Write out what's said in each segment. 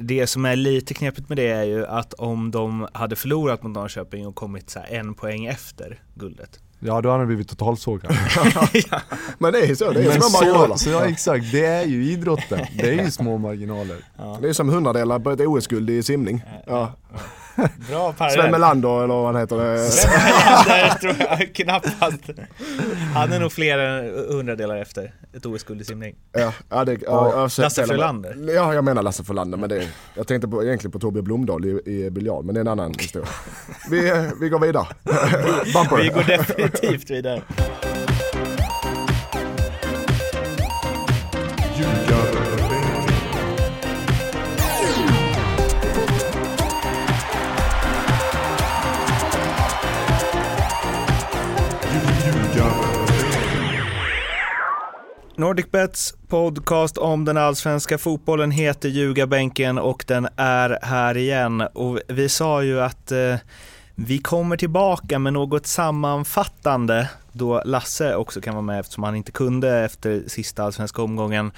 det som är lite knepigt med det är ju att om de hade förlorat mot Norrköping och kommit så en poäng efter guldet Ja då hade det blivit totalsågad. ja. Men det är så, det är Men små marginaler. så, så ja exakt, det är ju idrotten. Det är ju små marginaler. Ja. Det är som hundradelar på ett OS-guld i simning. Ja. Bra parallell. Sven Melander eller vad han heter. Sven Melander tror jag knappast. Han är nog fler än hundradelar efter ett OS-guld i simning. Ja, ja, det, ja, Lasse Frölander. Ja, jag menar Lasse Frölander. Men det, jag tänkte på, egentligen på Torbjörn Blomdahl i, i biljard, men det är en annan historia. Vi, eh, vi går vidare. Vi går definitivt vidare. Nordicbets podcast om den allsvenska fotbollen heter Ljugarbänken och den är här igen. Och vi sa ju att eh, vi kommer tillbaka med något sammanfattande då Lasse också kan vara med eftersom han inte kunde efter sista allsvenska omgången.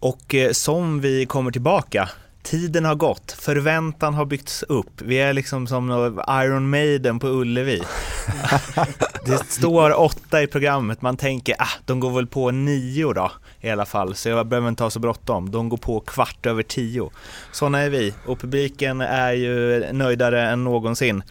Och eh, som vi kommer tillbaka, tiden har gått, förväntan har byggts upp. Vi är liksom som Iron Maiden på Ullevi. Det står åtta i programmet, man tänker ah, de går väl på nio då i alla fall, så jag behöver inte ha så bråttom. De går på kvart över tio. Sådana är vi och publiken är ju nöjdare än någonsin,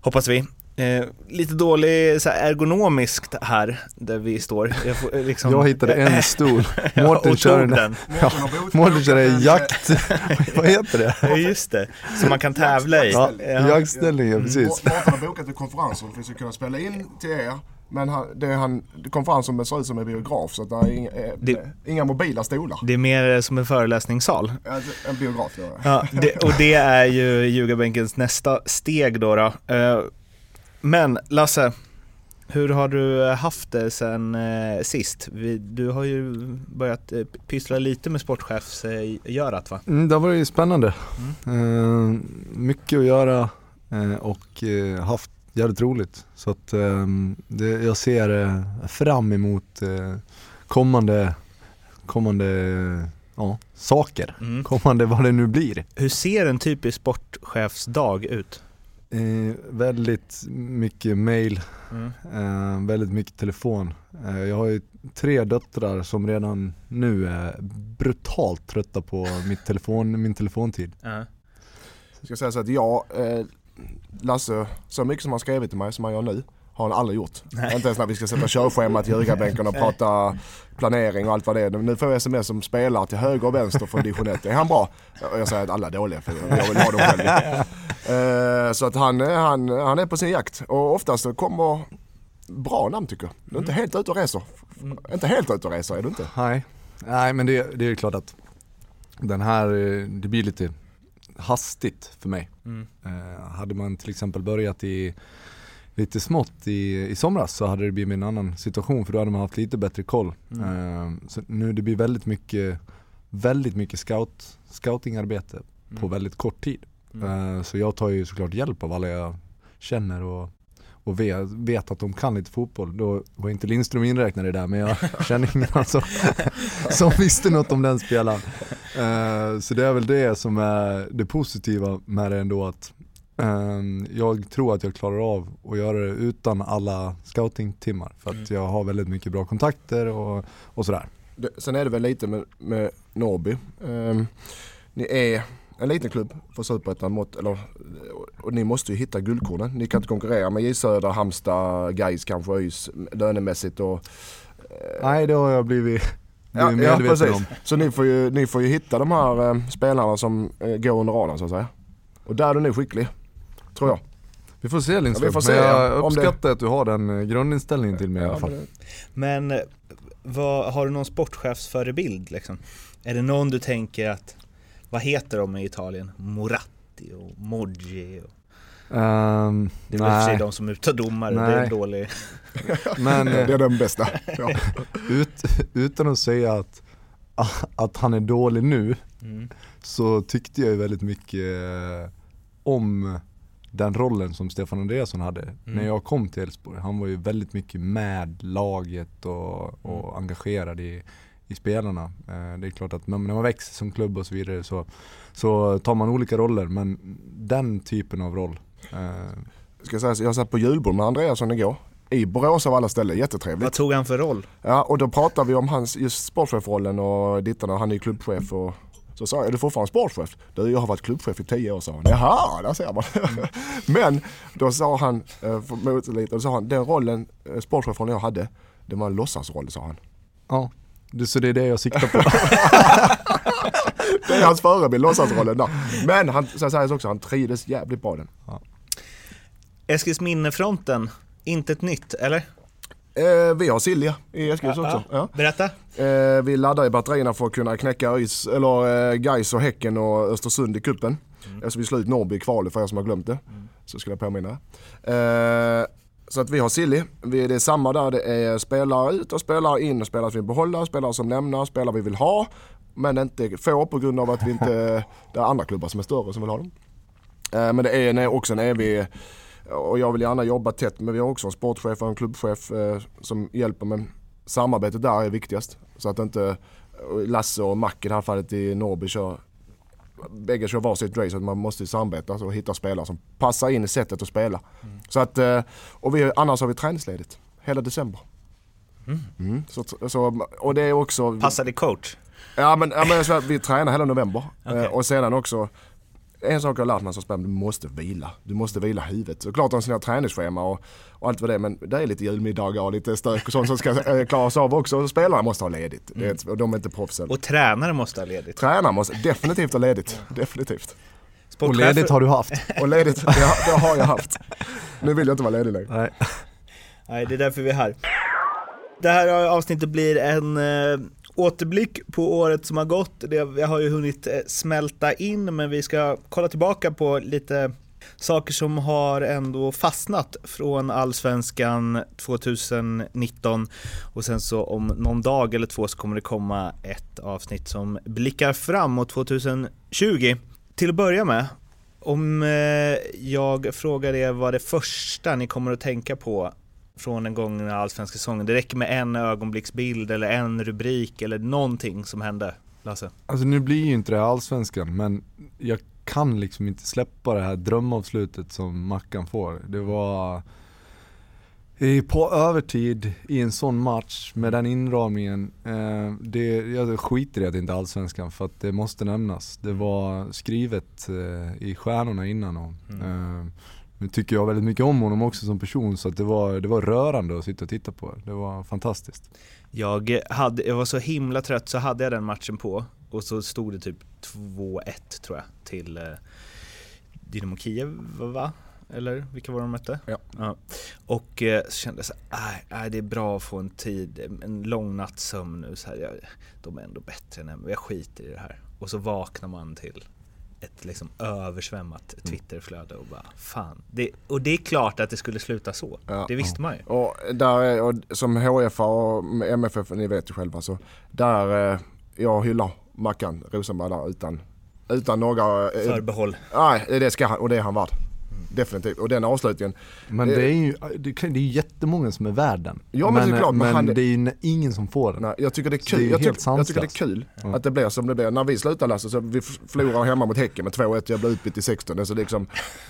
hoppas vi. Eh, lite dålig så här, ergonomiskt här där vi står. Jag, får, eh, liksom, Jag hittade en stol. Ja, Mårten kör tog den. Ja, Mårten kör en jakt, vad heter det? Ja just det, som man kan tävla i. Ja, Ja. jaktställning, ja, precis. Mårten har bokat en konferens för att vi ska kunna spela in till er. Men han, det är han, konferensen ser ut som en biograf så att det är inga, eh, Det- inga mobila stolar. Det är mer som en föreläsningssal. Ja, En biograf då. Ja, det, och det är ju ljugarbänkens nästa steg då. då. Eh, Men Lasse, hur har du haft det sen eh, sist? Vi, du har ju börjat eh, pyssla lite med sportchefsgörat va? Mm, det har varit spännande. Eh, mycket att göra eh, och eh, haft jävligt roligt. Så att eh, det, jag ser eh, fram emot eh, kommande, kommande ja, saker. Mm. Kommande vad det nu blir. Hur ser en typisk sportchefsdag ut? Eh, väldigt mycket mail, Mm. eh, väldigt mycket telefon. Eh, jag har ju tre döttrar som redan nu är brutalt trötta på mitt telefon, min telefontid. Ja. Jag ska säga så att jag, eh, Lasse, så mycket som han skrivit till mig som han gör nu har han aldrig gjort. Inte ens när vi ska sätta körschemat till ljugarbänken och prata planering och allt vad det är. Nu får jag sms som spelar till höger och vänster från division 1. Är han bra? Jag säger att alla är dåliga för jag vill ha dem själv. Eh, så att han, han, han är på sin jakt och oftast så kommer bra namn tycker jag. Du är inte helt ute och reser. Inte helt ute och reser är du inte. Nej, nej men det, det är klart att den här, eh, det blir lite hastigt för mig. Mm. Eh, hade man till exempel börjat i lite smått i, i somras så hade det blivit en annan situation för då hade man haft lite bättre koll. Eh, så nu det blir väldigt mycket, väldigt mycket scout, scoutingarbete på väldigt kort tid. Eh, så jag tar ju såklart hjälp av alla jag känner och, och vet, vet att de kan lite fotboll. Då var inte Lindström inräknad i det där men jag känner ingen annan som, som visste något om den spelaren. Eh, så det är väl det som är det positiva med det ändå att jag tror att jag klarar av att göra det utan alla scoutingtimmar för att jag har väldigt mycket bra kontakter och, och sådär. Sen är det väl lite med, med Norrby. Ehm, ni är en liten klubb för superettan och ni måste ju hitta guldkornen. Ni kan inte konkurrera med J Söder, Halmstad, Gais kanske ÖIS lönemässigt och Nej det har jag blivit, Ja, ja precis. om. Så ni får, ju, ni får ju hitta de här eh, spelarna som eh, går under radarn så att säga. Och där är du nu skicklig. Tror jag. Vi får se Lindström, Ja, får se, men jag ja. Om det- uppskattar att du har den eh, grundinställningen till mig i alla fall. Men eh, vad, har du någon sportchefsförebild liksom? Är det någon du tänker att, vad heter de i Italien? Moratti och Moggi? Och, Ehm, det är väl och för sig nej, de som uttar domare, det är Nej. en dålig... men Det eh, är den bästa. Ja. ut, utan att säga att, att han är dålig nu Mm. så tyckte jag ju väldigt mycket om den rollen som Stefan Andreasson hade när jag kom till Elfsborg. Han var ju väldigt mycket med laget och, och engagerad i, i spelarna. Eh, det är klart att när man växer som klubb och så vidare så, så tar man olika roller men den typen av roll. Eh, Ska jag, säga, jag satt på julbord med Andreasson igår. I Borås av alla ställen, jättetrevligt. Vad tog han för roll? Ja och då pratade vi om hans just sportchefrollen och dittan och han är ju klubbchef och så sa jag, är du fortfarande sportchef? Du, jag har varit klubbchef i tio år sa han. Jaha, där ser man. Men då sa han, eh, mot lite, då sa han, den rollen, eh, sportchefrollen jag hade, det var en låtsasroll sa han. ja, det, så det är det jag siktar på. Det är hans förebild, låtsasrollen där. Men han så säger också, han trivdes jävligt bra den. Eskilsminnefronten, inte ett nytt, eller? Eh, vi har Silja i Eskils också. Ja. Berätta. Eh, vi laddar i batterierna för att kunna knäcka ÖIS, eller eh, Gais och Häcken och Östersund i kuppen. Mm. Eftersom vi slår ut Norrby i kvalet för er som har glömt det. Mm. Så skulle jag påminna. Eh, så att vi har Silly. Vi, det är samma där. Det är spelare ut och spelare in. Och spelare som vi vill behålla, spelare som lämnar, spelare vi vill ha. Men inte får på grund av att vi inte, det är andra klubbar som är större som vill ha dem. Eh, men det är också en evig, och jag vill gärna jobba tätt men vi har också en sportchef och en klubbchef eh, som hjälper men samarbetet där är viktigast. Så att inte Lasse och Mac i det här fallet i Norrby kör Bägge kör varsitt race så att man måste samarbeta och hitta spelare som passar in i sättet att spela. Så att, eh, och vi, annars har vi träningsledigt hela december. Mm. Så, så, och det är också... Passade coach. Ja men, ja, men svär, vi tränar hela november. Eh, och sedan också, en sak jag har lärt mig som spelare, du måste vila. Du måste vila huvudet. Så klart har sina träningsschema och, och allt vad det är, men det är lite julmiddagar och lite stök och sånt som ska eh, klaras av också. Spelarna måste ha ledigt. Det är, ett- och de är inte proffs än. Och tränare måste ha ledigt. Tränarna måste definitivt ha ledigt. Definitivt. Och ledigt har du haft. Och ledigt, det, har- det har jag haft. Nu vill jag inte vara ledig längre. Nej. Nej, det är därför vi är här. Det här avsnittet blir en eh, återblick på året som har gått. Det har ju hunnit eh, smälta in, men vi ska kolla tillbaka på lite saker som har ändå fastnat från Allsvenskan 2019 och sen så om någon dag eller två så kommer det komma ett avsnitt som blickar framåt 2020. Till att börja med, om eh, jag frågar er vad det första ni kommer att tänka på från den gångna allsvenska säsongen. Det räcker med en ögonblicksbild eller en rubrik eller någonting som hände. Lasse? Alltså nu blir ju inte det allsvenskan men jag kan liksom inte släppa det här drömavslutet som Mackan får. Det var på övertid i en sån match med den inramningen. Eh, det, jag skiter i att det inte är allsvenskan för att det måste nämnas. Det var skrivet eh, i stjärnorna innan och eh, nu tycker jag väldigt mycket om honom också som person så att det var, det var rörande att sitta och titta på. Det var fantastiskt. Jag, hade, jag var så himla trött så hade jag den matchen på och så stod det typ 2-1 tror jag till eh, Dynamo Kiev va? Eller vilka var de mötte? Ja. Och eh, så kände jag så här, "Nej, nej, det är bra att få en tid, en lång natts sömn nu så här, jag, De är ändå bättre än jag skiter i det här. Och så vaknar man till ett liksom översvämmat Twitterflöde och bara fan. Det, och det är klart att det skulle sluta så. Ja. det visste man ju. Och där är, och som HF och MFF, ni vet ju själva så. Där, eh, jag hyllar Mackan Rosenberg där utan, utan några... eh, Förbehåll. Nej, det ska han och det är han värd. Definitivt. Och den avslutningen. Men Eh, det är ju det, är ju jättemånga som är värd den. Ja, men det är klart, men men han- det är ju ingen som får den. Nej, jag tycker det är Så det är kul. Jag, tycker, jag tycker det är kul att det blir som det blir. När vi slutar Lasse så vi förlorar hemma mot Häcken med 2-1. Jag blev utbytt i 16. Så det, liksom,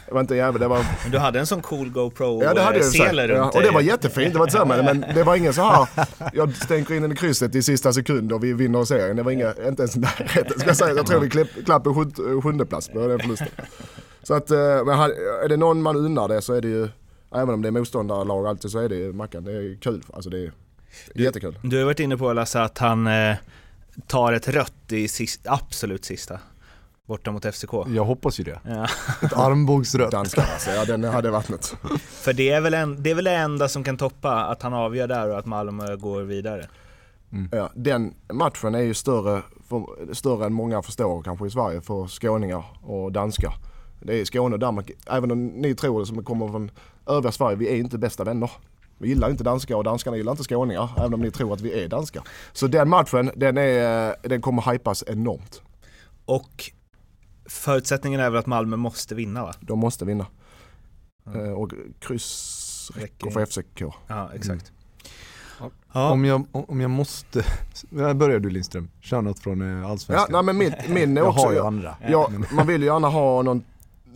det var inte jävligt. Det var, Men du hade en sån cool GoPro ja det hade jag ja, Och det var jättefint. Det var inte så med. Men det var ingen så här. Jag stänker in den i krysset i sista sekund och vi vinner serien. Det var inga, inte ens närheten. Ska jag, säga. jag tror vi klapp- klappade sjunde, sjunde plats på den förlusten. Så att, eh, men är det någon man unnar det så är det ju, även om det är motståndarlag alltid så är det ju Mackan. Det är kul. Alltså det är, det är jättekul. Du har varit inne på Lasse att han eh, tar ett rött i sist, absolut sista. Borta mot FCK. Jag hoppas ju det. Ja. Ett armbågsrött. Danskar alltså, ja den hade vattnet. För det är, väl en, det är väl det enda som kan toppa att han avgör där och att Malmö går vidare. Ja, den matchen är ju större, för, större än många förstår kanske i Sverige för skåningar och danskar. Det är Skåne och Danmark, även om ni tror det som kommer från övriga Sverige, vi är inte bästa vänner. Vi gillar inte danskar och danskarna gillar inte skåningar, även om ni tror att vi är danskar. Så den matchen, den, är, den kommer hypas enormt. Och förutsättningen är väl att Malmö måste vinna va? De måste vinna. Eh, och kryss räcker för FCK. Ja, exakt. Ja. Om, jag, om jag måste, börjar du Lindström, kör något från eh, Allsvenskan. Ja, nej, men min, min är också, jag har ju andra. Ja, man vill ju gärna ha någon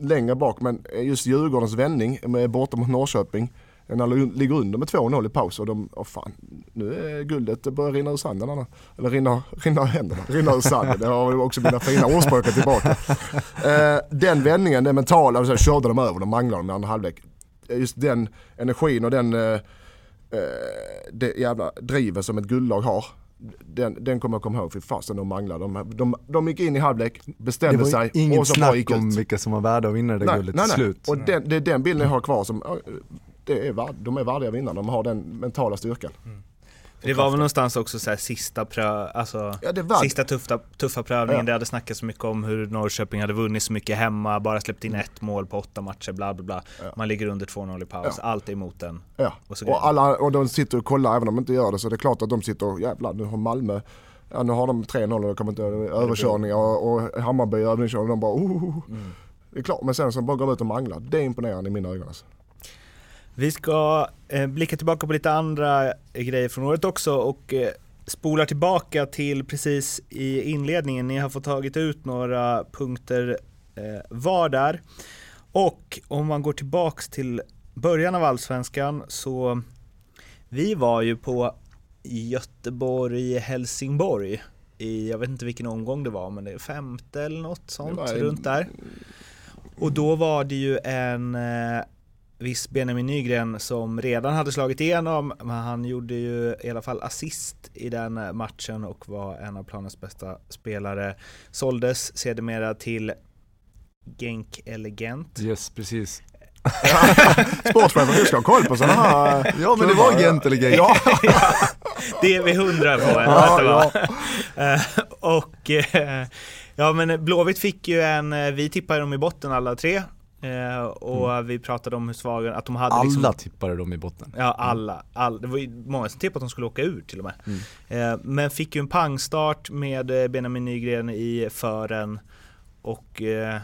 längre bak men just Djurgårdens vändning med borta mot Norrköping. När de ligger under med 2-0 i paus och de, åh fan, nu är guldet börjar rinna ur sanden. Anna. Eller rinna, rinna ur händerna, rinna ur sanden. Det har också mina fina ordspråk tillbaka. Eh, den vändningen, den mentala, så körde de över, de manglade dem i andra halvlek. Just den energin och den eh, eh det jävla drivet som ett guldlag har. Den, den kommer jag komma ihåg, för fasen de manglade. De, de, de gick in i halvlek, bestämde sig och så inget snack om vilka som var värda att vinna det guldet till slut. Och den, det är den bilden jag har kvar som, det är, de är värdiga vinnare, de har den mentala styrkan. Mm. Det var väl någonstans också så här sista, prö, alltså, ja, sista tuffa, tuffa prövningen. Ja. Det hade snackats så mycket om hur Norrköping hade vunnit så mycket hemma, bara släppt in ett mål på åtta matcher, bla bla bla. Ja. Man ligger under 2-0 i paus, allt är emot. Ja, och, och, alla, och de sitter och kollar även om de inte gör det, så det är klart att de sitter och jävlar nu har Malmö Ja nu har de 3-0 och det kommer inte överkörningar och, och Hammarby övningskörning och de bara oh, oh, oh. Mm. Det är klart, men sen så bara går ut och manglar. Det är imponerande i mina ögon alltså. Vi ska eh, blicka tillbaka på lite andra grejer från året också och eh, spolar tillbaka till precis i inledningen. Ni har fått tagit ut några punkter eh, var där. Och om man går tillbaks till början av Allsvenskan så vi var ju på Göteborg-Helsingborg i, jag vet inte vilken omgång det var, men det är femte eller något sånt runt där. Och då var det ju en viss Benjamin Nygren som redan hade slagit igenom, men han gjorde ju i alla fall assist i den matchen och var en av planens bästa spelare. Såldes sedermera till Genk Elegant. Yes, precis. Sportchefen, hur ska ha koll på sådana här Ja men det var Gent eller Genk. Ja. det är vi hundra på. Ja, ja. Och eh, ja men Blåvitt fick ju en, eh, vi tippade dem i botten alla tre Eh, och mm. vi pratade om hur svaga, att de hade Alla liksom, tippade dem i botten. Ja, alla. all, det var ju många som tippade att de skulle åka ur till och med. Mm. Eh, men fick ju en pangstart med eh, Benjamin Nygren i fören och eh,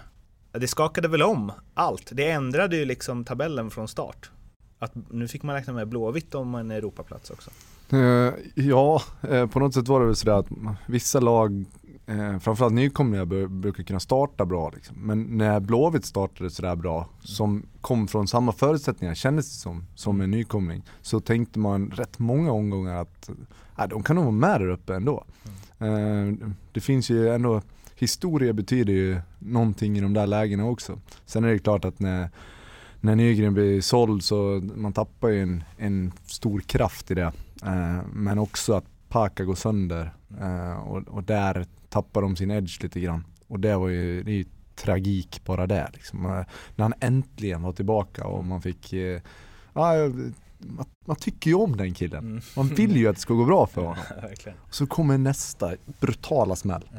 det skakade väl om allt. Det ändrade ju liksom tabellen från start. Att nu fick man räkna med Blåvitt om en Europaplats också. Uh, ja, uh, på något sätt var det väl sådär att vissa lag eh, framförallt nykomlingar brukar kunna starta bra. Liksom. Men när Blåvitt startade sådär bra, som kom från samma förutsättningar kändes det som, som en nykomling, så tänkte man rätt många omgångar att eh, de kan nog vara med där uppe ändå. Mm. Eh, det finns ju ändå, historia betyder ju någonting i de där lägena också. Sen är det klart att när när Nygren blir såld så man tappar ju en, en stor kraft i det. Eh, men också att Paka går sönder eh, och, och, där tappar de sin edge lite grann. Och det var ju, det är ju tragik bara det. Liksom. När han äntligen var tillbaka och man fick, eh, ja, man, man, tycker ju om den killen. Mm. Man vill ju att det ska gå bra för honom. Ja, så kommer nästa brutala smäll. Ja.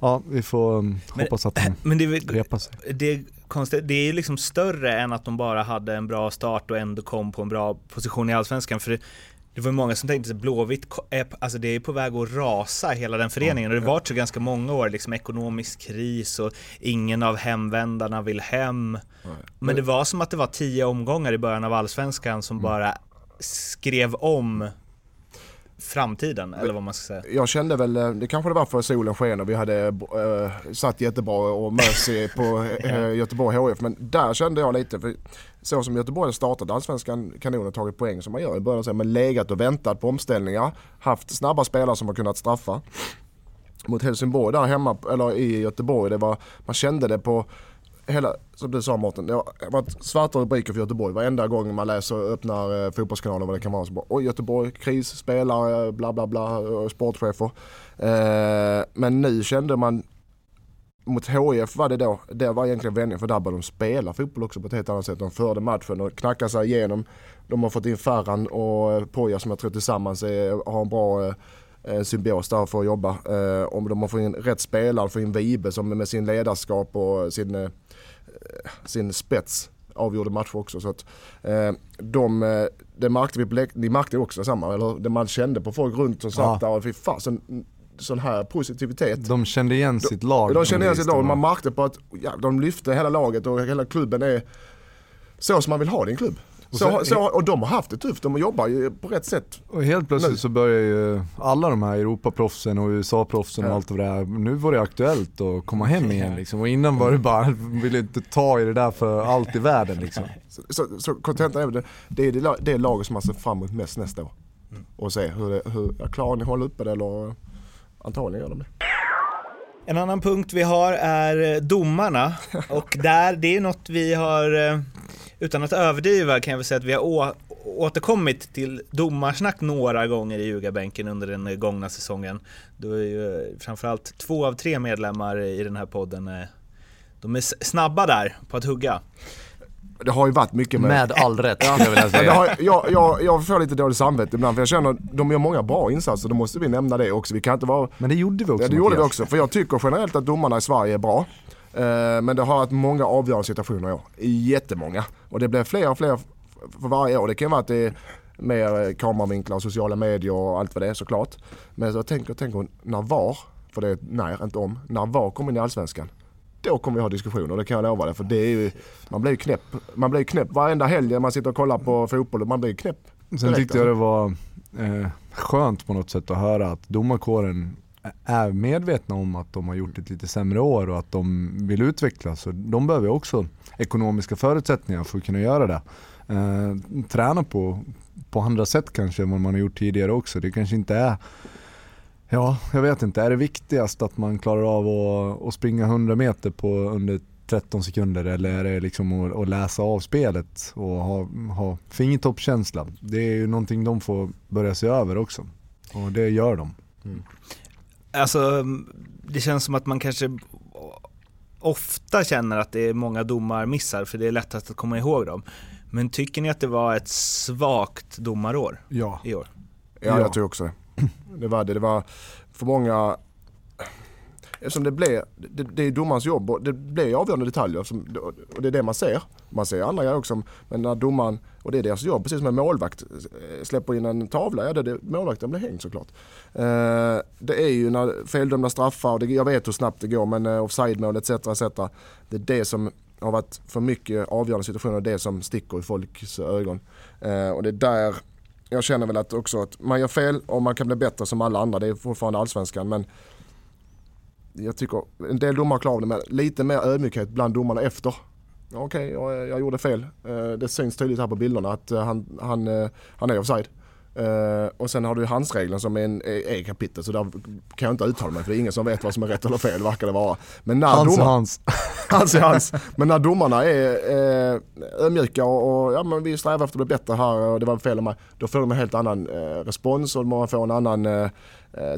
Ja, vi får um, hoppas att han men det, repar sig. Det är, konstigt, det är liksom större än att de bara hade en bra start och ändå kom på en bra position i Allsvenskan. För det, var många som tänkte att Blåvitt är, alltså det är på väg att rasa hela den föreningen och det var så ganska många år, liksom ekonomisk kris och ingen av hemvändarna vill hem. Men det var som att det var tio omgångar i början av allsvenskan som mm. bara skrev om framtiden eller vad man ska säga. Jag kände väl, eh, det kanske det var för solen sken och vi hade äh, satt jättebra och Mercy på äh, Göteborg HF men där kände jag lite, för så som Göteborg startat allsvenskan kanon och tagit poäng som man gör i början, men legat och väntat på omställningar, haft snabba spelare som har kunnat straffa. Mot Helsingborg där hemma, eller i Göteborg, det var, man kände det på hela, som du sa Mårten, det har varit svarta rubriker för Göteborg varenda gång man läser och öppnar eh, fotbollskanaler vad det kan vara. Så bara, Oj Göteborg, kris, spelare, bla bla bla, sportchefer. Eh, men nu kände man mot HIF var det då, det var egentligen vändningen för där började de spela fotboll också på ett helt annat sätt. De förde matchen och knackade sig igenom. De har fått in Ferran och Poja som jag tror tillsammans är, har en bra eh, eh, symbios där för att jobba. Eh, om de fått in rätt spelare, fått in Vibe som med sin ledarskap och sin, eh, sin spets avgjorde matcher också. Så att, eh, de, det märkte vi på ni märkte också samma, eller det man kände på folk runt som satt ja. där, fy fasen sån här positivitet. De kände igen sitt lag. De, de kände igen sitt lag, man märkte på att ja, de lyfte hela laget och hela klubben är så som man vill ha din klubb. Så, sen- så, och de har haft det tufft, de jobbar ju på rätt sätt. Och helt plötsligt Nu. så börjar ju alla de här Europaproffsen och USA-proffsen och Ja. allt av det här, nu var det aktuellt att komma hem igen liksom. Och innan var det bara, ville inte ta i det där för allt i världen liksom. Så, så, så kontentan är det, det är det, la- det laget som man ser fram emot mest nästa år. Och se hur, det, hur klarar ni att hålla uppe det eller antagligen gör de det. En annan punkt vi har är domarna och där, det är något vi har, eh, utan att överdriva kan jag väl säga att vi har å, återkommit till domarsnack några gånger i ljugarbänken under den gångna säsongen. Då är ju eh, framförallt två av tre medlemmar i den här podden, eh, de är snabba där på att hugga. Det har ju varit mycket med... Med all rätt skulle jag vilja säga. har, jag, jag, jag får lite dåligt samvete ibland för jag känner att de gör många bra insatser, då måste vi nämna det också. Vi kan inte vara... Men det gjorde vi också Ja, det gjorde vi också, för jag tycker generellt att domarna i Sverige är bra. Eh, Men det har varit många avgörande situationer i år. Jättemånga. Och det blir fler och fler för varje år. Det kan vara att det är mer eh, kameravinklar och sociala medier och allt vad det är såklart. Men jag tänker, tänker när VAR, för det är när, inte om, när VAR kommer in i Allsvenskan. Då kommer vi ha diskussioner, det kan jag lova dig. För det är ju, man blir ju knäpp. Man blir knäpp varenda helg man sitter och kollar på fotboll. Man blir knäpp. Sen direkt, tyckte jag alltså. det var eh, skönt på något sätt att höra att domarkåren är medvetna om att de har gjort ett lite sämre år och att de vill utvecklas. Och de behöver också ekonomiska förutsättningar för att kunna göra det. Eh, träna på, på andra sätt kanske än vad man har gjort tidigare också. Det kanske inte är Ja, jag vet inte. Är det viktigast att man klarar av att, att springa 100 meter på under 13 sekunder eller är det liksom att, att läsa av spelet och ha, ha fingertoppskänsla? Det är ju någonting de får börja se över också. Och det gör de. Mm. Alltså, det känns som att man kanske ofta känner att det är många domar missar för det är lättast att komma ihåg dem. Men tycker ni att det var ett svagt domarår Ja. i år? Ja, Ja. jag tror också det. Det var det. Det var för många... Eftersom det blir, det, det är domarens jobb och det blir avgörande detaljer som, och det är det man ser. Man ser andra grejer också men när domaren, och det är deras jobb, precis som en målvakt eh, släpper in en tavla, ja det det, målvakten blir hängd såklart. Eh, det är ju när feldömda straffar, och det, jag vet hur snabbt det går men eh, offside-mål etc. etc. Det är det som har varit för mycket avgörande situationer, det som sticker i folks ögon. Eh, och det är där jag känner väl att också att man gör fel och man kan bli bättre som alla andra. Det är fortfarande allsvenskan men jag tycker en del domare klarar av det med lite mer ödmjukhet bland domarna efter. Okej, jag, jag gjorde fel. Eh, Det syns tydligt här på bilderna att eh, han, han, eh, han är offside. Och sen har du handsregeln som är en är kapitel så där kan jag inte uttala mig för det är ingen som vet vad som är rätt eller fel verkar det vara. Men när Hans domar- hans. hans är hans. Men när domarna är ödmjuka och, och ja, men vi strävar efter att bli bättre här och det var fel av mig. Då får de en helt annan respons och man får en annan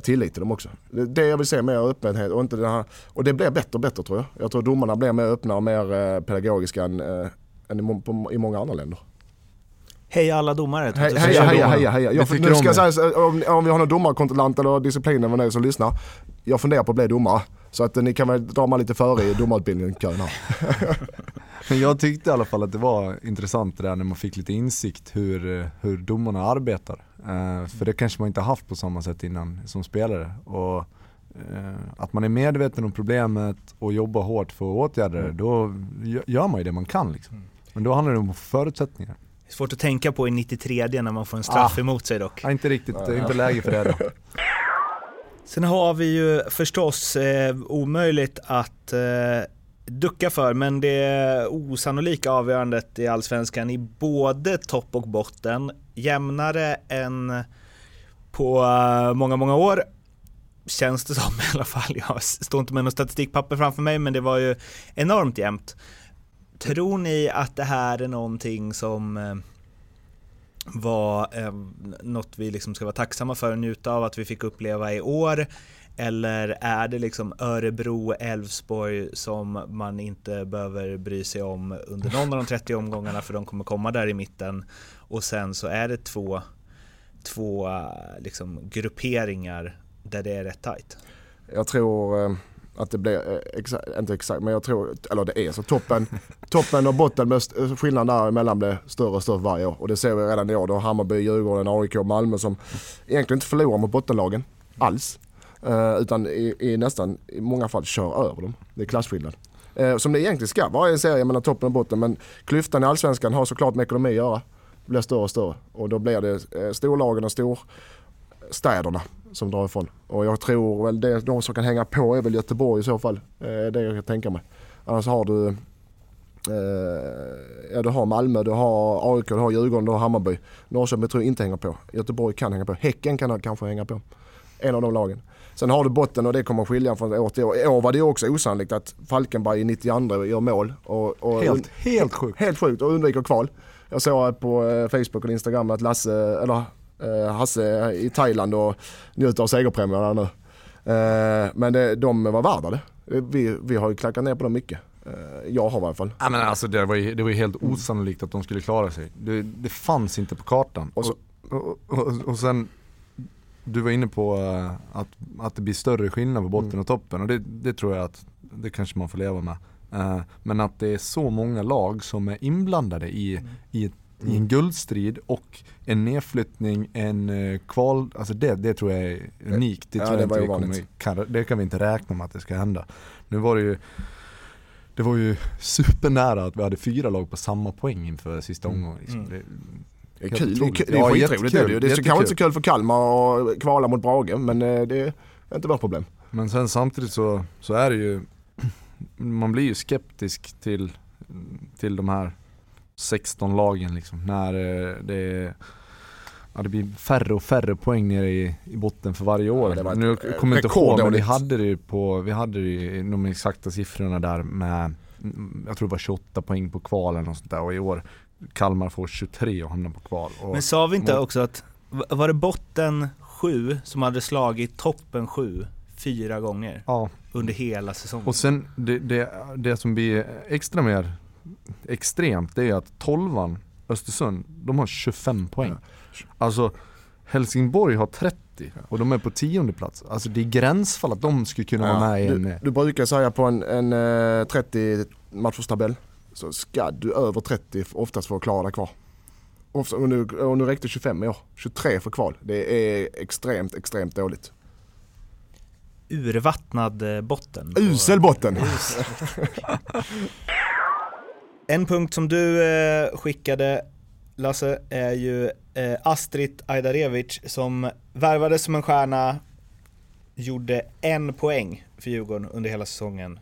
tillit till dem också. Det, jag vill se mer öppenhet och inte det här. Och det blir bättre och bättre tror jag. Jag tror domarna blir mer öppna och mer eh, pedagogiska än, eh, än i, må- på, i många andra länder. Heja alla domare! Hej, 2020. heja, heja, heja, heja. Vi Jag, nu om ska jag säga, om, om vi har någon domarkontrollant eller disciplin eller vad det är som lyssnar. Jag funderar på att bli domare. Så att eh, ni kan väl dra mig lite före i domarutbildningen kön här. Men jag tyckte i alla fall att det var intressant det där när man fick lite insikt hur, hur domarna arbetar. Eh, för det kanske man inte haft på samma sätt innan som spelare. Och eh, att man är medveten om problemet och jobbar hårt för att åtgärda det, då gö- gör man ju det man kan liksom. Men då handlar det om förutsättningar. Svårt att tänka på i 93 när man får en straff Ah. emot sig dock. Ja, inte riktigt, det är inte läge för det då. Sen har vi ju förstås eh, omöjligt att eh, ducka för, men det osannolika avgörandet i Allsvenskan i både topp och botten, jämnare än på eh, många, många år. Känns det som i alla fall. Jag står inte med något statistikpapper framför mig, men det var ju enormt jämnt. Tror ni att det här är någonting som eh, var eh, något vi liksom ska vara tacksamma för och njuta av att vi fick uppleva i år? Eller är det liksom Örebro, Elfsborg som man inte behöver bry sig om under någon av de 30 omgångarna för de kommer komma där i mitten och sen så är det två, två eh, liksom grupperingar där det är rätt tajt. Jag tror eh, att det blir, eh, exa- inte exakt, men jag tror, eller det är så. Toppen, toppen och botten, med st- skillnaden däremellan blir större och större varje år. Och det ser vi redan i år. Då Hammarby, Djurgården, AIK och Malmö som egentligen inte förlorar mot bottenlagen alls. Eh, utan i, i nästan, i många fall kör över dem. Det är klasskillnad. Eh, som det egentligen ska vara i en serie mellan toppen och botten. Men klyftan i allsvenskan har såklart med ekonomi att göra. blir större och större. Och då blir det eh, storlagen och storstäderna som drar ifrån. Och jag tror väl det, de som kan hänga på är väl Göteborg i så fall. Eh, det jag kan tänka mig. Annars har du ja, du har Malmö, du har AIK, du har Djurgården, du har Hammarby. Norrköping tror jag inte hänger på. Göteborg kan hänga på. Häcken kan kanske hänga på. En av de lagen. Sen har du botten och det kommer skilja från år till år. I år var det också osannolikt att Falkenberg i 92 gör mål. Och, och helt, helt sjukt. Helt sjukt och undviker kval. Jag såg på eh, Facebook och Instagram att Lasse, eller eh, Hasse i Thailand och njuter av segerpremierna nu. Men det, de var värda det. Vi, vi har ju klackat ner på dem mycket. Eh, jag har i alla fall. Ja, men alltså, det, var ju, det var ju helt osannolikt att de skulle klara sig. Det, det fanns inte på kartan. Och, så, och, och, och, sen, du var inne på uh, att, att det blir större skillnad på botten mm. och toppen och det, det, tror jag att det kanske man får leva med. Uh, men att det är så många lag som är inblandade i, mm. i, i en mm. guldstrid och en nedflyttning, en uh, kval, alltså det, det tror jag är unikt. Det, ja, det, inte kommer, kan, det kan vi inte räkna med att det ska hända. Nu var det ju det var ju supernära att vi hade fyra lag på samma poäng inför sista mm. omgången. Liksom. Mm. Det, är kul, det är, det är ja, skitroligt. Det är, det är kanske inte så kul för Kalmar att kvala mot Brage men eh, det är inte vårt problem. Men sen samtidigt så, så är det ju, man blir ju skeptisk till, till de här 16 lagen liksom. När eh, det är Ja, det blir färre och färre poäng nere i, i botten för varje år. Ja, nu kommer jag inte ihåg men vi hade det på, vi hade det i de exakta siffrorna där med, jag tror det var 28 poäng på kvalen och sånt där och i år Kalmar får 23 och hamnar på kval. Och men sa vi inte mot... också att, var det botten 7 som hade slagit toppen 7 fyra gånger? Ja. Under hela säsongen. Och sen det, det, det som blir extra mer extremt det är att 12 Östersund, de har 25 poäng. Ja. Alltså Helsingborg har 30 och de är på tionde plats. Alltså det är gränsfall att de skulle kunna ja, vara med i en... Du, du brukar säga på en, en 30 matchers tabell så ska du över 30 oftast för att klara dig kvar. Och nu, och nu räckte 25 i år. 23 för kval. Det är extremt, extremt dåligt. Urvattnad eh, botten. Usel botten! en punkt som du eh, skickade Lasse, är ju eh, Astrid Ajdarevic som värvades som en stjärna, gjorde en poäng för Djurgården under hela säsongen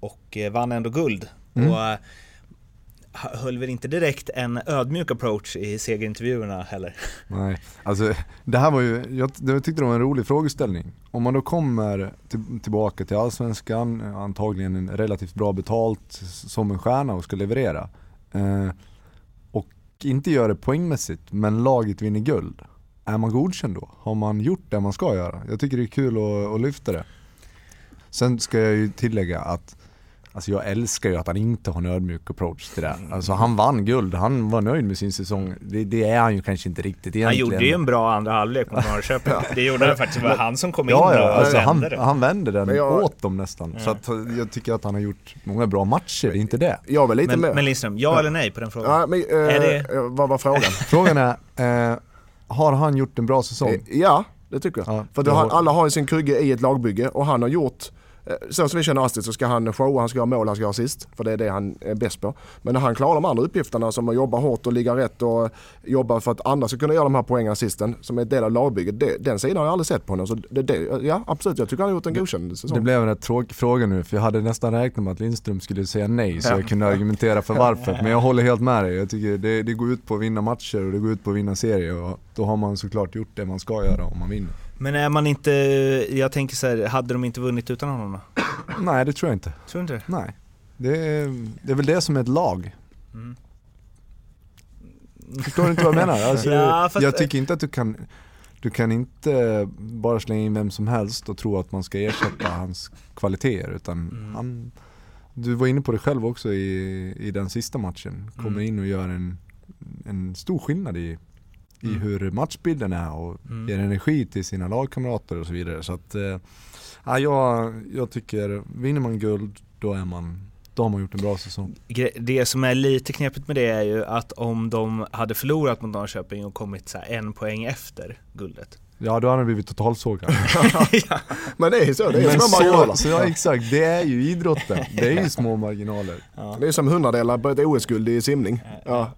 och vann ändå guld. Mm. Och höll väl inte direkt en ödmjuk approach i segerintervjuerna heller. Nej, alltså det här var ju, jag, jag tyckte det var en rolig frågeställning. Om man då kommer till, tillbaka till Allsvenskan, eh, antagligen en relativt bra betalt som en stjärna och ska leverera. Eh, inte gör det poängmässigt men laget vinner guld. Är man godkänd då? Har man gjort det man ska göra? Jag tycker det är kul att, att lyfta det. Sen ska jag ju tillägga att Alltså jag älskar ju att han inte har en ödmjuk approach till det. Alltså han vann guld, han var nöjd med sin säsong. Det, det är han ju kanske inte riktigt egentligen. Han gjorde ju en bra andra halvlek mot Norrköping. Det gjorde han faktiskt, det var han som kom ja, in ja, och alltså han, det. han vände den jag, åt dem nästan. Ja. Så att jag tycker att han har gjort många bra matcher, det är inte det. Jag vill lite men, mer. Men Lindström, ja, ja, eller nej på den frågan? Ja, men, äh, är det... Vad var frågan? frågan är, äh, har han gjort en bra säsong? Ja, det tycker jag. Ja, För har, alla har ju sin kugge i ett lagbygge och han har gjort Eh, så som vi känner Astrid så ska han showa, han ska göra mål, han ska göra assist. För det är det han är bäst på. Men när han klarar de andra uppgifterna som att jobba hårt och ligga rätt och jobba för att andra ska kunna göra de här poängen assisten som är en del av lagbygget. Det, den sidan har jag aldrig sett på honom. Så det, det, ja absolut, jag tycker han har gjort en godkänd säsong. Det blev en rätt tråkig fråga nu för jag hade nästan räknat med att Lindström skulle säga nej så ja. jag kunde argumentera för varför. Men jag håller helt med dig. Jag tycker det, det går ut på att vinna matcher och det går ut på att vinna serier och då har man såklart gjort det man ska göra om man vinner. Men är man inte, jag tänker så här, hade de inte vunnit utan honom då? Nej det tror jag inte. Tror inte Nej. Det är, det är väl det som är ett lag. Mm. Förstår du inte vad jag menar? Alltså, ja, fast... Jag tycker inte att du kan, du kan inte bara slänga in vem som helst och tro att man ska ersätta hans kvaliteter utan mm. han, du var inne på det själv också i, i den sista matchen. Kommer mm. in och gör en, en stor skillnad i, i mm. hur matchbilden är och mm. ger energi till sina lagkamrater och så vidare. Så att, eh, ja, jag, jag tycker, vinner man guld då är man då har man gjort en bra säsong. Det som är lite knepigt med det är ju att om de hade förlorat mot Norrköping och kommit så en poäng efter guldet. Ja då hade det blivit totalsågad. ja. Men det är så, det är Men små marginaler. Så, ja exakt, det är ju idrotten. Det är ju små marginaler. Ja. Det är som hundradelar på ett OS-guld i simning. Ja.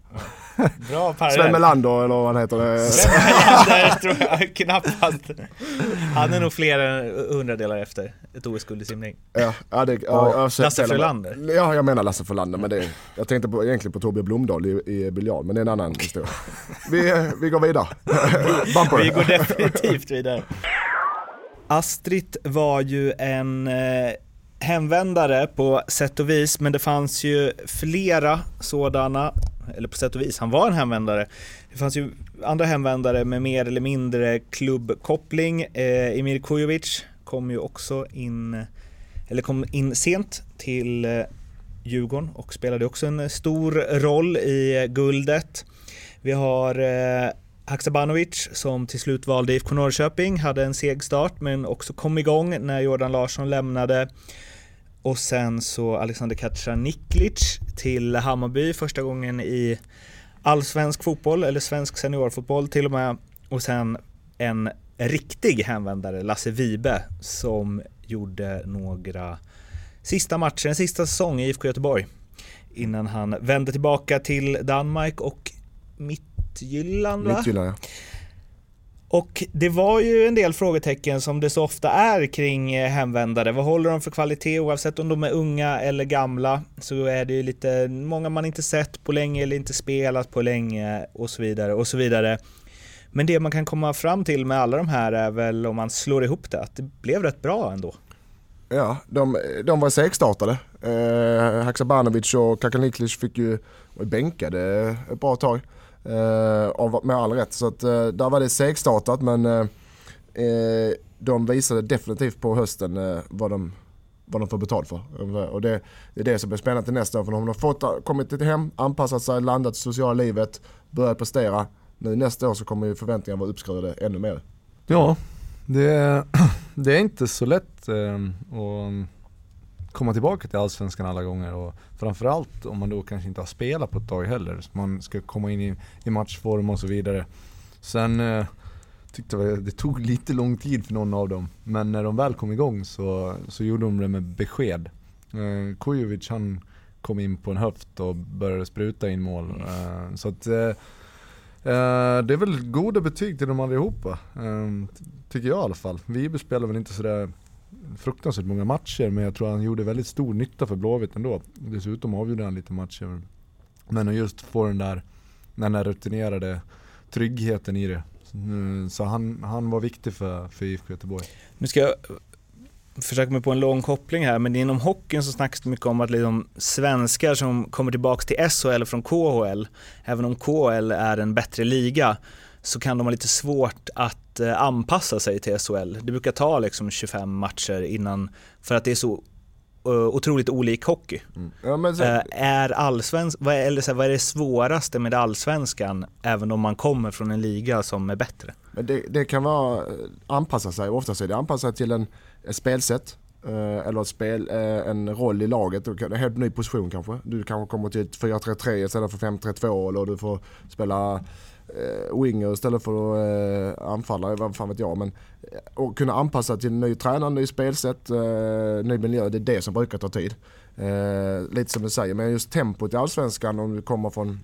Bra parallell. Sven Melander eller vad han heter. Sven Melander tror jag knappast. Han är nog fler än hundradelar efter ett OS-guld i simning. Ja, ja, det, ja, jag sett Lasse Frölander. Ja, jag menar Lasse Frölander. Men det, jag tänkte på, egentligen på Torbjörn Blomdahl i, i biljard, men det är en annan historia. Vi, vi går vidare. Bumper. Vi går definitivt vidare. Astrid var ju en eh, hemvändare på sätt och vis, men det fanns ju flera sådana, eller på sätt och vis, han var en hemvändare. Det fanns ju andra hemvändare med mer eller mindre klubbkoppling. Eh, Emir Kujovic kom ju också in, eller kom in sent till eh, Djurgården och spelade också en stor roll i eh, guldet. Vi har eh, Haksabanovic som till slut valde IFK Norrköping, hade en seg start men också kom igång när Jordan Larsson lämnade. Och sen så Alexander Kacaniklic till Hammarby första gången i allsvensk fotboll, eller svensk seniorfotboll till och med. Och sen en riktig hemvändare, Lasse Vibe, som gjorde några sista matcher, en sista säsong i IFK Göteborg. Innan han vände tillbaka till Danmark och Midtjylland va? Mittjylland ja. Och det var ju en del frågetecken som det så ofta är kring eh, hemvändare. Vad håller de för kvalitet oavsett om de är unga eller gamla? Så är det ju lite, många man inte sett på länge eller inte spelat på länge och så vidare och så vidare. Men det man kan komma fram till med alla de här är väl om man slår ihop det, att det blev rätt bra ändå. Ja, de, de var segstartade. Eh, Haksabanovic och Kakaniklic fick ju var ju bänkade ett bra tag. Eh, av, med all rätt. Så att, eh, där var det segstartat men eh, de visade definitivt på hösten vad, de, vad de får betalt för. Och det, det är det som blir spännande till nästa år. För de har fått, kommit hem, anpassat sig, landat i sociala livet, börjat prestera. Nu nästa år så kommer ju förväntningarna vara uppskruvade ännu mer. Ja, det är, det är inte så lätt eh, komma tillbaka till Allsvenskan alla gånger och framförallt om man då kanske inte har spelat på ett tag heller. Så man ska komma in i, i matchform och så vidare. Sen eh, tyckte jag det tog lite lång tid för någon av dem. Men när de väl kom igång så, så gjorde de det med besked. Eh, Kujovic han kom in på en höft och började spruta in mål. Eh, så att eh, eh det är väl goda betyg till dem allihopa. Eh, tycker jag i alla fall. Vibe spelar väl inte sådär fruktansvärt många matcher men jag tror han gjorde väldigt stor nytta för Blåvitt ändå. Dessutom avgjorde han lite matcher. Men att just få den där, den där rutinerade tryggheten i det. Mm, så han, han var viktig för, för IFK Göteborg. Nu ska jag försöka mig på en lång koppling här, men inom hockeyn så snackas det mycket om att liksom svenskar som kommer tillbaka till SHL från KHL, även om KHL är en bättre liga, så kan de ha lite svårt att eh, anpassa sig till SHL. Det brukar ta liksom 25 matcher innan, för att det är så uh, otroligt olik hockey. Mm. Ja, sen, Uh, är allsvensk, vad är, eller så här, vad är det svåraste med allsvenskan, även om man kommer från en liga som är bättre? Men det, det kan vara eh, anpassa sig, oftast är det anpassa sig till en, ett spelsätt. eh, Eller ett spel, eh, en roll i laget, en helt ny position kanske. Du kanske kommer till ett 4-3-3 istället för 5-3-2 eller du får spela eh, winger istället för eh, anfallare, vad fan vet jag. Men, eh, och kunna anpassa till ny tränare, ny spelsätt, eh, ny miljö, det är det som brukar ta tid. Eh, lite som du säger, men just tempot i Allsvenskan om du kommer från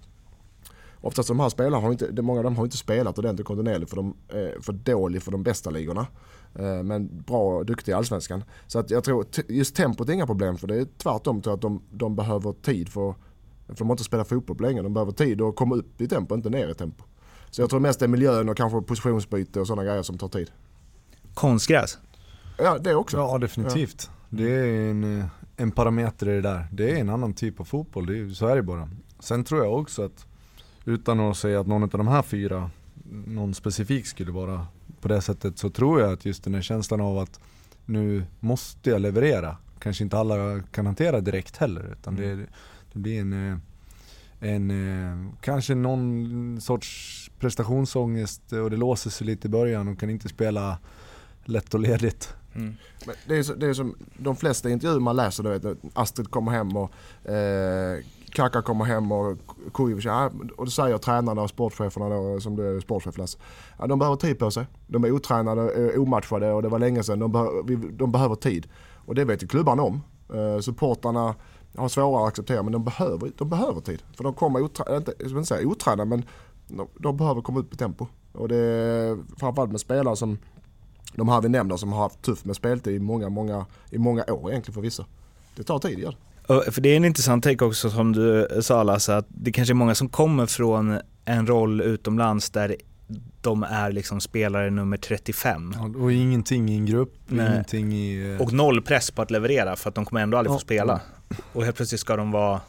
Oftast de här spelarna har inte, många av dem har inte spelat ordentligt kontinuerligt för de är för dåliga för de bästa ligorna. Eh, men bra och duktiga i Allsvenskan. Så att jag tror, just tempot är inga problem för det är tvärtom tror jag att de, de behöver tid för, för de har inte spelat fotboll länge. De behöver tid att komma upp i tempo, inte ner i tempo. Så jag tror mest det är miljön och kanske positionsbyte och sådana grejer som tar tid. Konstgräs? Ja, det också. Ja definitivt. Det är en, en parameter i det där. Det är en annan typ av fotboll, det är, så är det bara. Sen tror jag också att, utan att säga att någon av de här fyra, någon specifik skulle vara på det sättet, så tror jag att just den här känslan av att nu måste jag leverera. Kanske inte alla kan hantera direkt heller, utan det, det blir en, eh, en eh, kanske någon sorts prestationsångest och det låser sig lite i början och kan inte spela lätt och ledigt. Mm. Men det, är, så- det är som de flesta intervjuer man läser, du vet, Astrid kommer hem och eh, Kaka kommer hem och Kujovic, ja, och då säger tränarna och sportcheferna då, som du är sportchef Lasse, ja, de behöver tid på sig. De är otränade, är omatchade och det var länge sedan. De, behö, vi, de behöver tid. Och det vet ju klubbarna om. Eh, supportrarna har svårare att acceptera men de behöver, de behöver tid. För de kommer, oträ, inte, jag inte säga otränade men de, de behöver komma ut på tempo. Och det är framförallt med spelare som de här vi nämner som har haft tufft med speltid i många, många, i många år egentligen för vissa. Det tar tid, gör det. För det är en intressant take också som du sa Lasse, att det kanske är många som kommer från en roll utomlands där de är liksom spelare nummer 35. Ja, och ingenting i en grupp, Nej. ingenting i... Eh, och noll press på att leverera för att de kommer ändå aldrig ja. få spela. Och helt plötsligt ska de vara...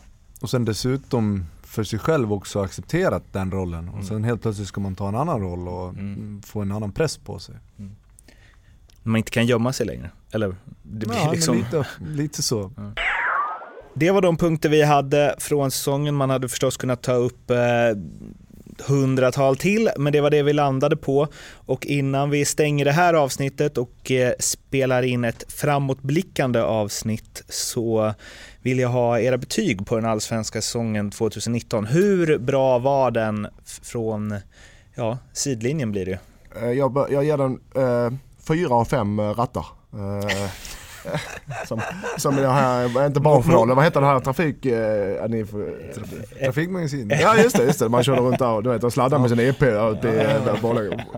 Och sen dessutom för sig själv också accepterat den rollen. Och mm. sen helt plötsligt ska man ta en annan roll och mm. få en annan press på sig. Mm. Man inte kan gömma sig längre. Eller det blir ja, liksom... lite, lite så. Ja. Det var de punkter vi hade från säsongen. Man hade förstås kunnat ta upp eh, hundratal till, men det var det vi landade på. Och innan vi stänger det här avsnittet och eh, spelar in ett framåtblickande avsnitt så vill jag ha era betyg på den allsvenska säsongen 2019. Hur bra var den från ja, sidlinjen blir det ju? Eh, jag, jag ger den eh, fyra av fem eh, rattar. Eh, som, som det här, inte barnjournalen, vad heter det här trafik... Eh, ni, Trafikmagasin? Ja just det, just det, man körde runt där och du vet, och sladdar med sin EP ute i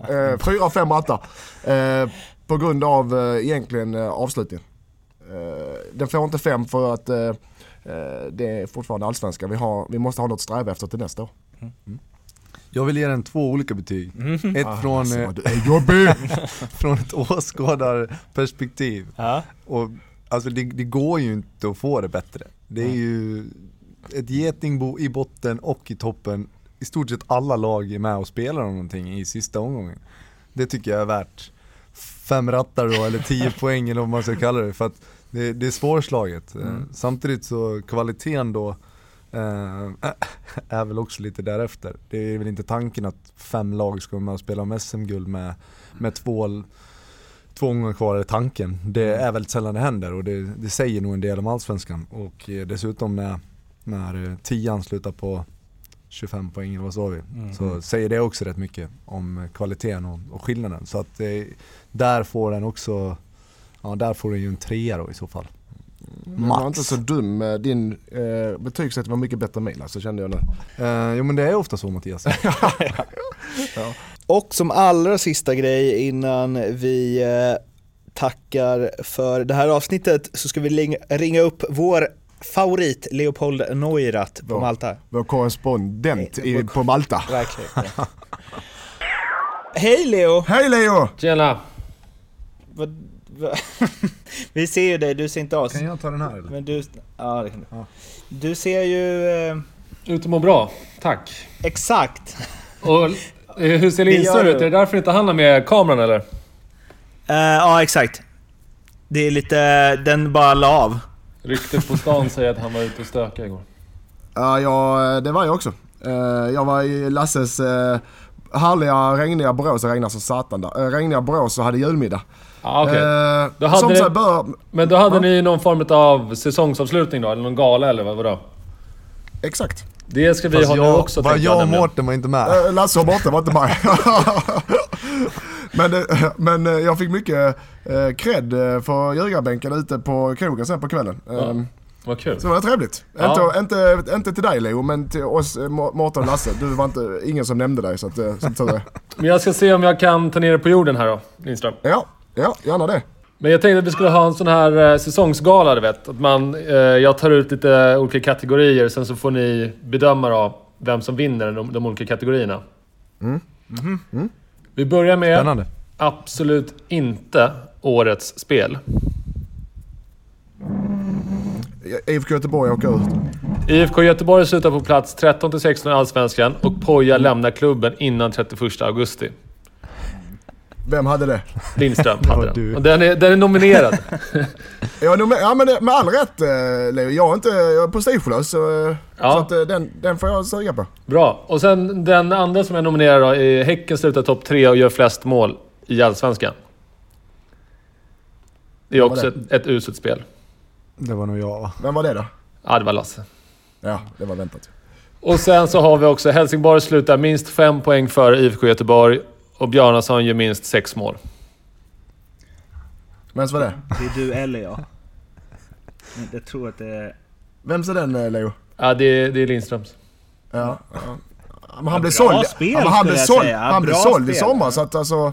eh, Fyra av fem rattar. Eh, på grund av eh, egentligen avslutningen. Den får inte fem för att det är fortfarande allsvenska. Vi, har, vi måste ha något att sträva efter till nästa år. Mm. Jag vill ge den två olika betyg. Mm. Ett ah, från, alltså, från ett åskådarperspektiv. Ah. Och, alltså det, det, går ju inte att få det bättre. Det är ju ett getingbo i botten och i toppen. I stort sett alla lag är med och spelar om någonting i sista omgången. Det tycker jag är värt fem rattar då, eller tio poäng eller vad man ska kalla det. För att det, det är svårslaget. Mm. Samtidigt så kvaliteten då är väl också lite därefter. Det är väl inte tanken att fem lag ska och spela om SM-guld med, med två, två gånger kvar är tanken. Det mm. är väldigt sällan det händer och det, det säger nog en del om Allsvenskan. Och eh, dessutom när, när eh, tian slutar på 25 poäng eller vad sa vi? Mm. Så säger det också rätt mycket om kvaliteten och, och skillnaden. Så att det, där får den också, ja där får den ju en trea då i så fall. Max. var inte så dum. Din eh, betygssättning var mycket bättre än min alltså, kände jag nu. Eh, jo men det är ofta så Mattias. ja. Och som allra sista grej innan vi eh, tackar för det här avsnittet så ska vi ringa upp vår favorit Leopold Neurath på vår, Malta. Vår korrespondent i, på Malta. Verkligen. Hej Leo! Hej Leo! Tjena! vi ser ju dig, du ser inte oss. Kan jag ta den här eller? Men du, ja, det kan du. Ja. Du ser ju... Eh... Ut och mår bra, tack. Exakt. Och eh, hur ser Lindström ut? Är det därför inte han har med kameran eller? Uh, ja, exakt. Det är lite... Den bara la av. Ryktet på stan säger att han var ute och stökade igår. Ja, ja, det var jag också. Uh, jag var i Lasses uh, härliga regniga Borås, det regnade som satan där. Uh, regniga Borås och hade julmiddag. Ah, okay. eh, då hade ni, bör, men då hade ja. ni någon form av säsongsavslutning då? Eller någon gala eller vad, vadå? Exakt. Det ska vi Fast ha jag, nu också Var jag och Mårten var inte med? Eh, Lasse och Mårten var inte med. men, eh, men eh, jag fick mycket eh, cred för ljugarbänken ute på krogen sen på kvällen. Ja. Ehm, vad kul. Så det var trevligt. Ja. Inte, inte, inte till dig Leo, men till oss, Mårten och Lasse. Du var inte, ingen som nämnde dig så att, som tur är. Men jag ska se om jag kan ta ner det på jorden här då, Lindström. Ja, Ja, gärna det. Men jag tänkte att vi skulle ha en sån här eh, säsongsgala, du vet. Att man, eh, jag tar ut lite olika kategorier, sen så får ni bedöma då vem som vinner de, de olika kategorierna. Mm. Mm. Mm. Vi börjar med Spännande. absolut inte årets spel. IFK Göteborg åker ut. IFK Göteborg slutar på plats 13-16 i Allsvenskan och Poja lämnar klubben innan 31 augusti. Vem hade det? Lindström hade den. Du. Och den är, den är nominerad. ja, ja, men med all rätt eh, Leo. Jag är inte prestigelös. Så, ja. så att, eh, den, den får jag suga på. Bra. Och sen den andra som är nominerad då, är Häcken slutar topp tre och gör flest mål i Allsvenskan. Det är också det? Ett, ett uselt spel. Det var nog jag va? Vem var det då? Ja, det var Lasse. Ja, det var väntat. Och sen så har vi också Helsingborg slutar minst fem poäng före IFK Göteborg och Bjarnason gör minst sex mål. Vems var det? Det är du eller jag. Jag tror att det är... Vems är den eh, Leo? Ja, det, är- det är Lindströms. Ja. ja. Men han blev såld, spel, ja, men han blev såld, han blev såld i sommar så att alltså...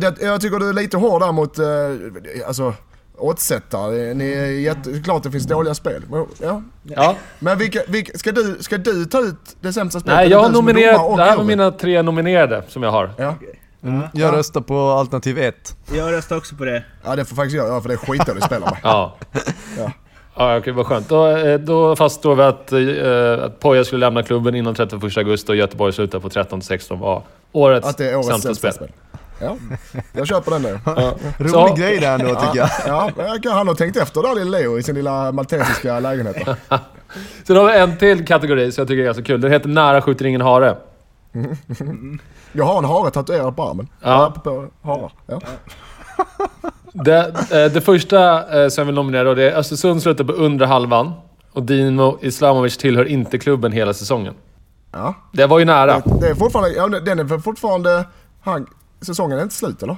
Det, jag tycker du är lite hård där mot, eh, alltså oddsättare. Ni är jätte, klart det finns dåliga spel. Men, Ja. Ja. Men vilka, vilka, ska, du, ska du ta ut det sämsta spelet? Nej, jag har nominerat... Det här var mina tre nominerade som jag har. Ja. Jag röstar på alternativ 1. Jag röstar också på det. ja, det får faktiskt jag göra för det är skitdåligt spel av mig. Ja. Ja. Ja, okej, vad skönt. Då, eh, då faststår vi att, eh, att Poja skulle lämna klubben innan 31 augusti och Göteborg slutar på 13-16 var årets, Att det är årets sämsta sämsta spel. spel. Ja, jag köper den nu. Rolig Så- grej där ändå tycker jag. Ja, jag kan- han har tänkt efter där lille Leo i sin lilla maltesiska lägenhet. Sen har vi en till kategori som jag tycker är ganska kul. Den heter Nära skjuter ingen hare. Jag har en hare tatuerad på armen. Ja. På harar. Ja. Det, eh, det första eh, som jag vill nominera då, det är Östersund slutar på undre halvan. Och Dino Islamovic tillhör inte klubben hela säsongen. ja. Det var ju nära. Det är fortfarande, ja, den är fortfarande, han, säsongen är inte slut eller?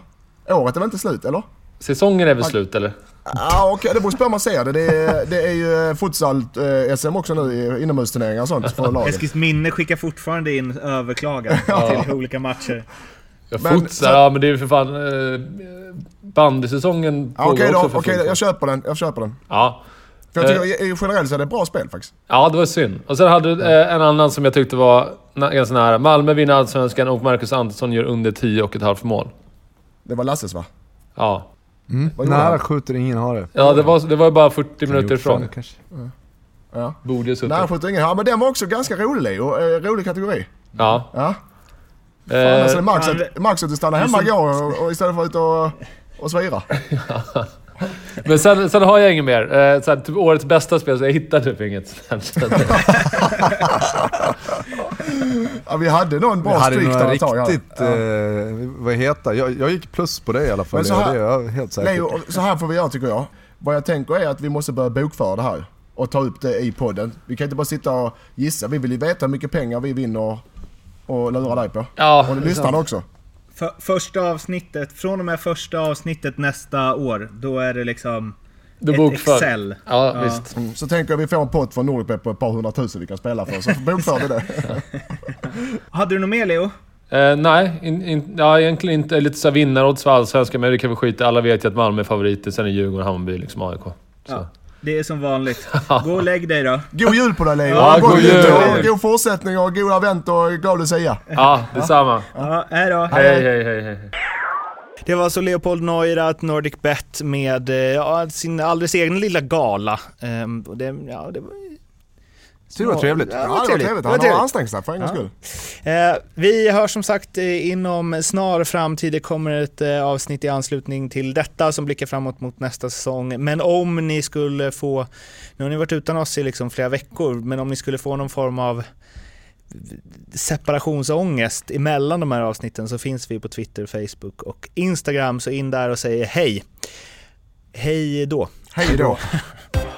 Året är väl inte slut eller? Säsongen är väl slut eller? Ja okej, det beror på hur man ser det. Det är, det är ju futsal-SM också nu i inomhusturneringar och sånt för laget. Eskilsminne skickar fortfarande in överklagan till olika matcher. Ja, Men- futsal, så- ja men det är ju för fan... Eh, bandysäsongen Ja, pågår Okej också då, för okej fullt. jag köper den. Jag köper den. Ja. För jag Eh. tycker i- generellt så är det ett bra spel faktiskt. ja, det var synd. Och sen hade du eh, en annan som jag tyckte var ganska nära. Malmö vinner Allsvenskan och Marcus Andersson gör under 10 och ett halvt mål. Det var Lasses va? Ja. Mm. Nära han? skjuter ingen har det. Ja, det var, det var bara 40 minuter ifrån. Kanske. Ja. Borde ju suttit. Nej, skjuter ingen. Ja, men den var också ganska rolig Leo. Eh, rolig kategori. Ja. Ja. Fan, alltså, Eh, Max, att, Max att du stannar hemma igår och, och istället för att ut och, och svira. men sen, sen har jag inget mer. Eh, så här, typ årets bästa spel, så jag hittade typ inget. Ja, vi hade någon bra Jag hade streak där ett tag. riktigt, eh, vad heter jag, jag gick plus på det i alla fall. Men så här- det är jag helt säker Leo, så här får vi göra tycker jag. Vad jag tänker är att vi måste börja bokföra det här. Och ta upp det i podden. Vi kan inte bara sitta och gissa. Vi vill ju veta hur mycket pengar vi vinner och lura dig på. Ja, Och lyssnarna också. För, första avsnittet, från och med första avsnittet nästa år, då är det liksom Du bokför. Excel. Ja, Ja. visst. Mm, Så tänker jag vi får en pott från Nordicbet på ett par hundratusen vi kan spela för. Så bokför vi det. Hade du något mer Leo? Eh, nej, in, in, ja, egentligen inte. Lite såhär vinnarodds för Allsvenskan, men det kan vi skita. Alla vet ju att Malmö är favoriter, sen är Djurgården, Hammarby, liksom AIK. Så. Ja. Det är som vanligt. Gå och lägg dig då. God jul på dig Leo! Ja, god god jul! jul. och God fortsättning och god advent och glad Lucia! Ja, detsamma. Ja, hej då. Hej, hej, hej, hej. Det var alltså Leopold Neurath, Nordic Bet med eh, ja, sin alldeles egen lilla gala. Ehm, och det, ja, det var, Så det var trevligt. Ja, det var trevligt. Det var Han har ansträngt sig för en gångs skull. Eh, vi hörs som sagt eh, inom snar framtid. Det kommer ett eh, avsnitt i anslutning till detta som blickar framåt mot nästa säsong. Men om ni skulle få, nu har ni varit utan oss i liksom flera veckor, men om ni skulle få någon form av separationsångest emellan de här avsnitten så finns vi på Twitter, Facebook och Instagram. Så in där och säg hej. Hej då. Hej då!